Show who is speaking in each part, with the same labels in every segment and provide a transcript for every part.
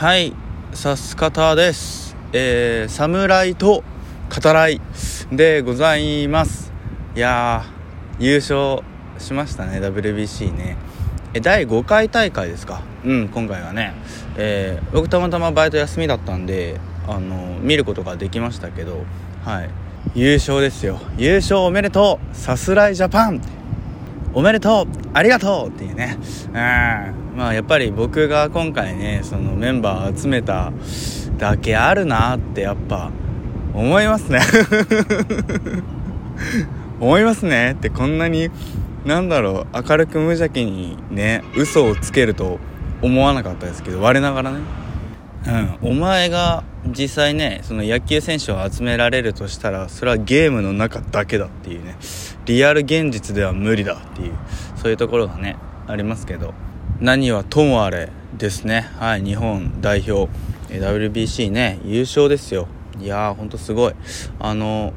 Speaker 1: はいさす方です。えー、侍と語らいでございます。いや優勝しましたね WBC ね。え第5回大会ですか？うん今回はね。えー、僕たまたまバイト休みだったんであの見ることができましたけどはい。優勝ですよ。優勝おめでとう。さすらいジャパン。おめでとう。ありがとうっていうね。うん。まあやっぱり僕が今回ねそのメンバー集めただけあるなってやっぱ思いますね。思いますね。ってこんなになんだろう明るく無邪気にね嘘をつけると思わなかったですけど我ながらね。うん、お前が実際ねその野球選手を集められるとしたらそれはゲームの中だけだっていうね。リアル現実では無理だっていうそういうところがねありますけど。何はともあれですね。はい日本代表 WBC ね優勝ですよ。いやーほんとすごい。あの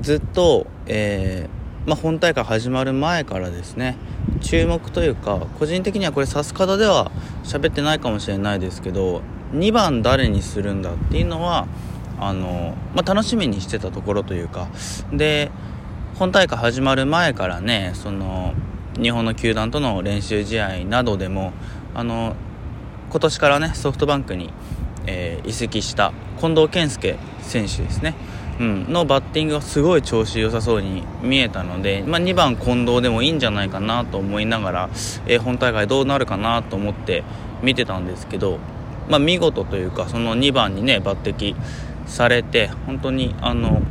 Speaker 1: ずっと、えー、まあ、本大会始まる前からですね注目というか個人的にはこれ指す方では喋ってないかもしれないですけど2番誰にするんだっていうのはあの、まあ、楽しみにしてたところというか。で本大会始まる前からねその日本の球団との練習試合などでもあの今年からねソフトバンクに、えー、移籍した近藤健介選手ですね、うん、のバッティングがすごい調子良さそうに見えたので、まあ、2番近藤でもいいんじゃないかなと思いながら、えー、本大会どうなるかなと思って見てたんですけどまあ、見事というかその2番にね抜擢されて本当にあの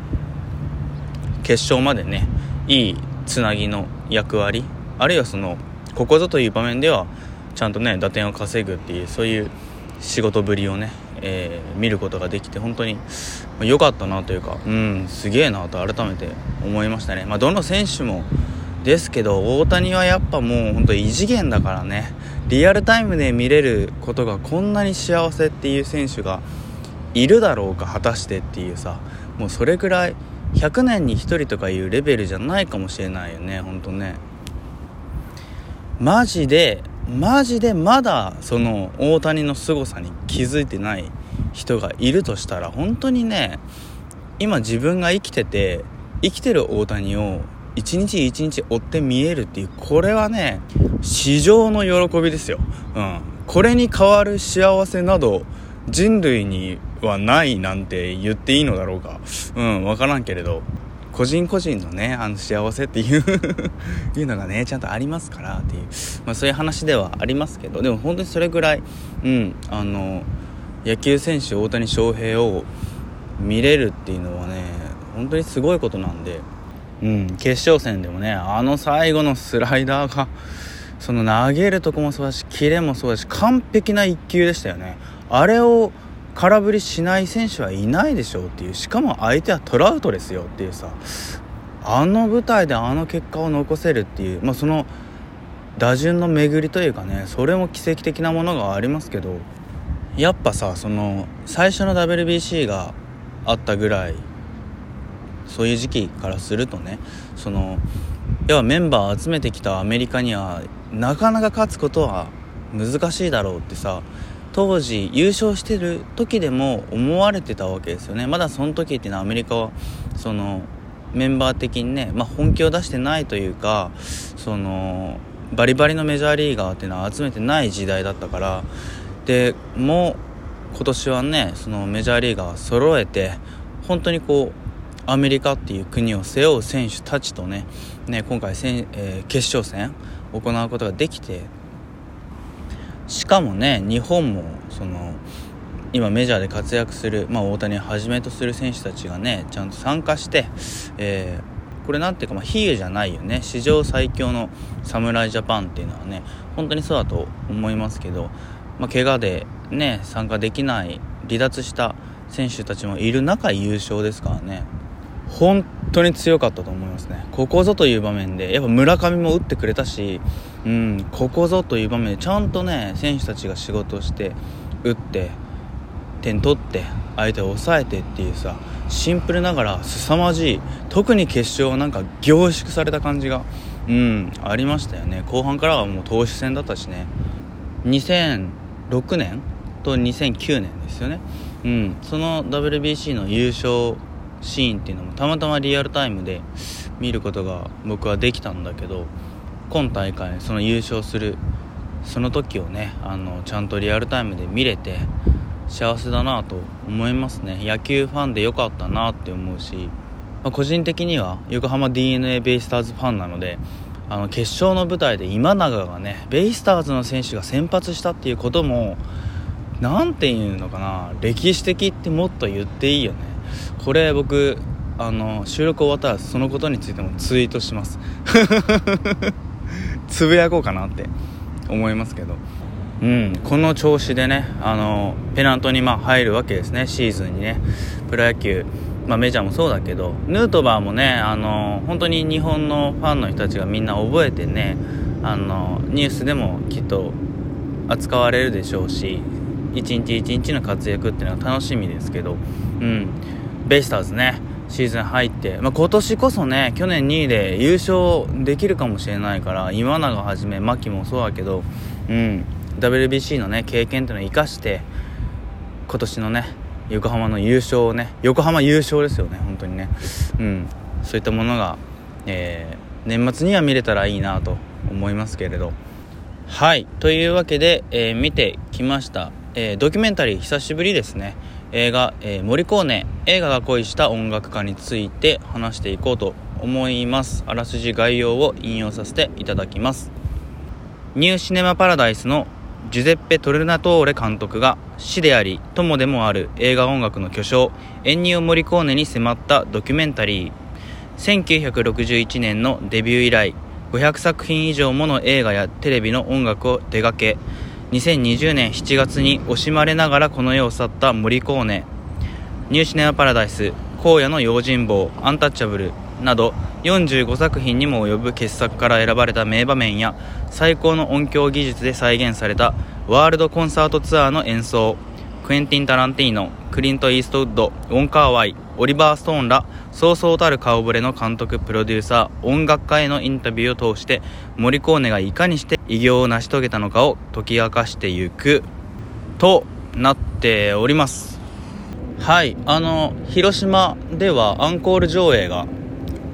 Speaker 1: 決勝までねいいつなぎの役割あるいはそのここぞという場面ではちゃんとね打点を稼ぐっていうそういう仕事ぶりをね、えー、見ることができて本当に良かったなというかうんすげえなと改めて思いましたね。まあ、どの選手もですけど大谷はやっぱもう本当異次元だからねリアルタイムで見れることがこんなに幸せっていう選手がいるだろうか果たしてっていうさもうそれくらい100年に1人とかいうレベルじゃないかもしれないよねほんとね。マジでマジでまだその大谷の凄さに気づいてない人がいるとしたら本当にね今自分が生きてて生きてる大谷を一日一日追って見えるっていうこれはね市場の喜びですよ、うん、これに代わる幸せなど人類にはないなんて言っていいのだろうか。うん分からんけれど。個人個人のねあの幸せっていう いうのがねちゃんとありますからっていう、まあ、そういう話ではありますけど。でも本当にそれぐらいうんあの野球選手大谷翔平を見れるっていうのはね本当にすごいことなんで。うん、決勝戦でもねあの最後のスライダーがその投げるとこもそうだしキレもそうだし完璧な一球でしたよね。あれを空振りしない選手はいないでしょうっていう。しかも相手はトラウトですよっていうさ。あの舞台であの結果を残せるっていう、まあ、その打順の巡りというかね。それも奇跡的なものがありますけど。やっぱさその最初の WBC があったぐらいそういう時期からするとねその要はメンバー集めてきたアメリカにはなかなか勝つことは難しいだろうってさ当時優勝してる時でも思われてたわけですよね。まだその時っていうのはアメリカはそのメンバー的にね、まあ、本気を出してないというかそのバリバリのメジャーリーガーっていうのは集めてない時代だったからでもう今年はねそのメジャーリーガー揃えて本当にこうアメリカっていう国を背負う選手たちとねね今回せん、えー、決勝戦行うことができてしかもね日本もその今メジャーで活躍する、まあ、大谷をはじめとする選手たちがねちゃんと参加して、えー、これなんていうか、まあ、比喩じゃないよね史上最強の侍ジャパンっていうのはね本当にそうだと思いますけど、まあ、怪我でね参加できない離脱した選手たちもいる中優勝ですからね。本当に強かったと思いますね。ここぞという場面でやっぱ村上も打ってくれたし、うん、ここぞという場面でちゃんとね選手たちが仕事をして打って点取って相手を抑えてっていうさシンプルながら凄まじい特に決勝はなんか凝縮された感じがうんありましたよね。後半からはもう投手戦だったしね。2006年と2009年ですよね。うんその WBC の優勝シーンっていうのもたまたまリアルタイムで見ることが僕はできたんだけど今大会その優勝するその時をねあのちゃんとリアルタイムで見れて幸せだなと思いますね。野球ファンで良かったなって思うし、まあ、個人的には横浜 d n a ベイスターズファンなのであの決勝の舞台で今永がねベイスターズの選手が先発したっていうことも何て言うのかな歴史的ってもっと言っていいよね。これ僕あの収録終わったらそのことについてもツイートします。つぶやこうかなって思いますけど。うん、この調子でねあのペナントにまあ入るわけですね。シーズンにね。プロ野球、まあ、メジャーもそうだけど。ヌートバーもねあの本当に日本のファンの人たちがみんな覚えてねあのニュースでもきっと扱われるでしょうし。一日一日の活躍っていうのは楽しみですけど、うん、ベイスターズねシーズン入って、まあ、今年こそね去年2位で優勝できるかもしれないから今永はじめ牧もそうだけど、うん、WBC のね経験っていうのを生かして今年のね横浜の優勝をね横浜優勝ですよね本当にね。うん。そういったものが、えー、年末には見れたらいいなと思いますけれど。はい。というわけで、えー、見てきました、えー、ドキュメンタリー久しぶりですね。映画、えー、モリコーネ映画が恋した音楽家について話していこうと思います。あらすじ概要を引用させていただきます。ニューシネマパラダイスのジュゼッペ・トルナトーレ監督が師であり友でもある映画音楽の巨匠エンニオ・モリコーネに迫ったドキュメンタリー。1961年のデビュー以来500作品以上もの映画やテレビの音楽を手掛け2020年7月に惜しまれながらこの世を去ったモリコーネニューシネマ・パラダイス荒野の用心棒アンタッチャブルなど45作品にも及ぶ傑作から選ばれた名場面や最高の音響技術で再現されたワールドコンサートツアーの演奏。クエンティン・タランティーノクリント・イーストウッドウォン・カーワイオリバー・ストーンらそうそうたる顔ぶれの監督プロデューサー音楽家へのインタビューを通してモリコーネがいかにして偉業を成し遂げたのかを解き明かしていく。となっております。はい。あの広島ではアンコール上映が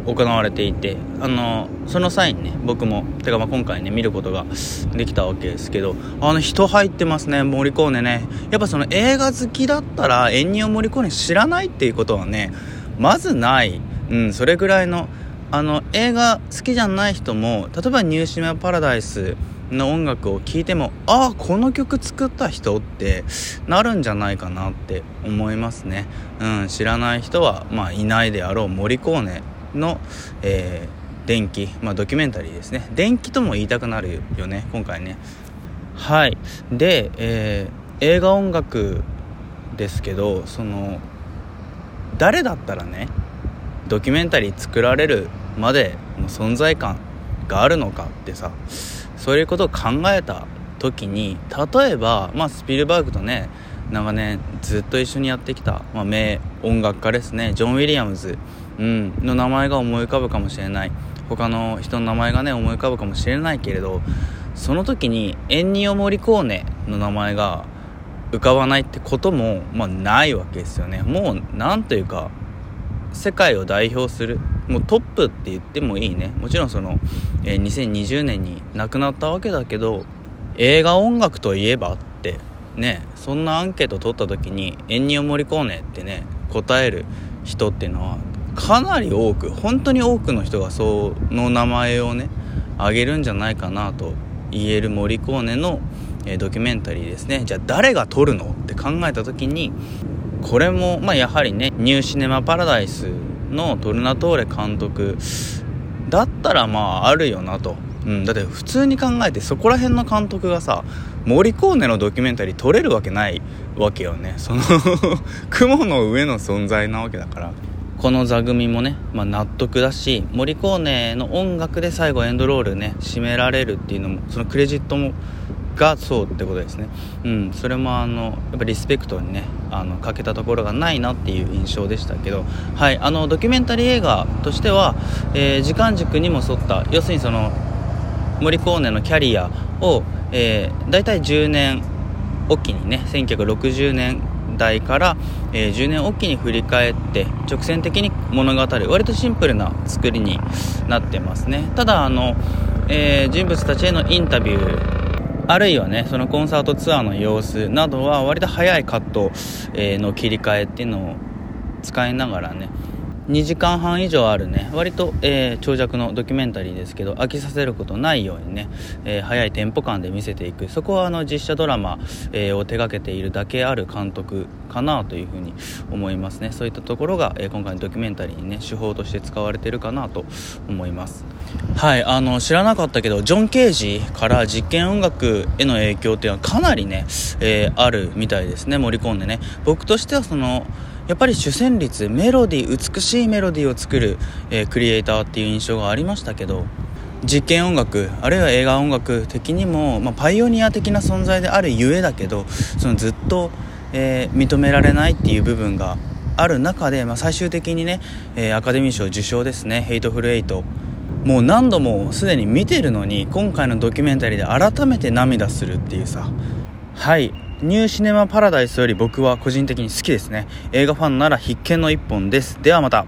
Speaker 1: 行われていてあのその際にね僕もてかまあ今回ね見ることができたわけですけどあの人入ってますねモリコーネね。やっぱその映画好きだったらエンニオ・モリコーネ知らないっていうことはねまずない。うんそれぐらいのあの映画好きじゃない人も例えば「ニューシネマ・パラダイス」の音楽を聴いてもああこの曲作った人ってなるんじゃないかなって思いますね、うん、知らない人は、まあ、いないであろうモリコーネの、えー、電気、まあ、ドキュメンタリーですね。電気とも言いたくなるよね今回ね。はい。で、えー、映画音楽ですけどその誰だったらねドキュメンタリー作られるまでの存在感があるのかってさそういうことを考えた時に例えば、まあ、スピルバーグとね長年ずっと一緒にやってきた、まあ、名音楽家ですねジョン・ウィリアムズうん、の名前が思い浮かぶかもしれない。他の人の名前がね思い浮かぶかもしれないけれどその時にエンニオ・モリコーネの名前が浮かばないってことも、まあ、ないわけですよね。もう何というか世界を代表するもうトップって言ってもいいね。もちろんその、えー、2020年に亡くなったわけだけど映画音楽といえばってねそんなアンケート取った時にエンニオ・モリコーネってね答える人っていうのはかなり多く本当に多くの人がその名前をね挙げるんじゃないかなと言えるモリコーネの、えー、ドキュメンタリーですね。じゃあ誰が撮るの？って考えた時にこれも、まあ、やはりねニューシネマ・パラダイスのトルナトーレ監督だったらまああるよなと、うん、だって普通に考えてそこら辺の監督がさモリコーネのドキュメンタリー撮れるわけないわけよね。その 雲の上の存在なわけだから。この座組もね、まあ、納得だしモリコーネの音楽で最後エンドロールね締められるっていうのもそのクレジットもがそうってことですね。うんそれもあのやっぱリスペクトにねあのかけたところがないなっていう印象でしたけどはいあのドキュメンタリー映画としては、えー、時間軸にも沿った要するにそのモリコーネのキャリアを、えー、大体10年おきにね1960年代から、えー、10年おきに振り返って直線的に物語割とシンプルな作りになってますね。ただあの、えー、人物たちへのインタビューあるいはねそのコンサートツアーの様子などは割と早いカット、の切り替えっていうのを使いながらね2時間半以上あるね。割と、えー、長尺のドキュメンタリーですけど飽きさせることないようにね、えー、早いテンポ感で見せていく。そこはあの実写ドラマ、えー、を手掛けているだけある監督かなというふうに思いますね。そういったところが、え今回のドキュメンタリーにね手法として使われてるかなと思います。はいあの知らなかったけどジョン・ケージから実験音楽への影響っていうのはかなりね、えあるみたいですね。盛り込んでね。僕としてはそのやっぱり主旋律メロディー美しいメロディーを作る、えー、クリエイターっていう印象がありましたけど実験音楽あるいは映画音楽的にも、まあ、パイオニア的な存在であるゆえだけどそのずっと、えー、認められないっていう部分がある中で、まあ、最終的にね、えー、アカデミー賞受賞ですね「ヘイトフル・エイト」もう何度もすでに見てるのに今回のドキュメンタリーで改めて涙するっていうさ。はい。ニューシネマパラダイスより僕は個人的に好きですね。映画ファンなら必見の一本です。ではまた。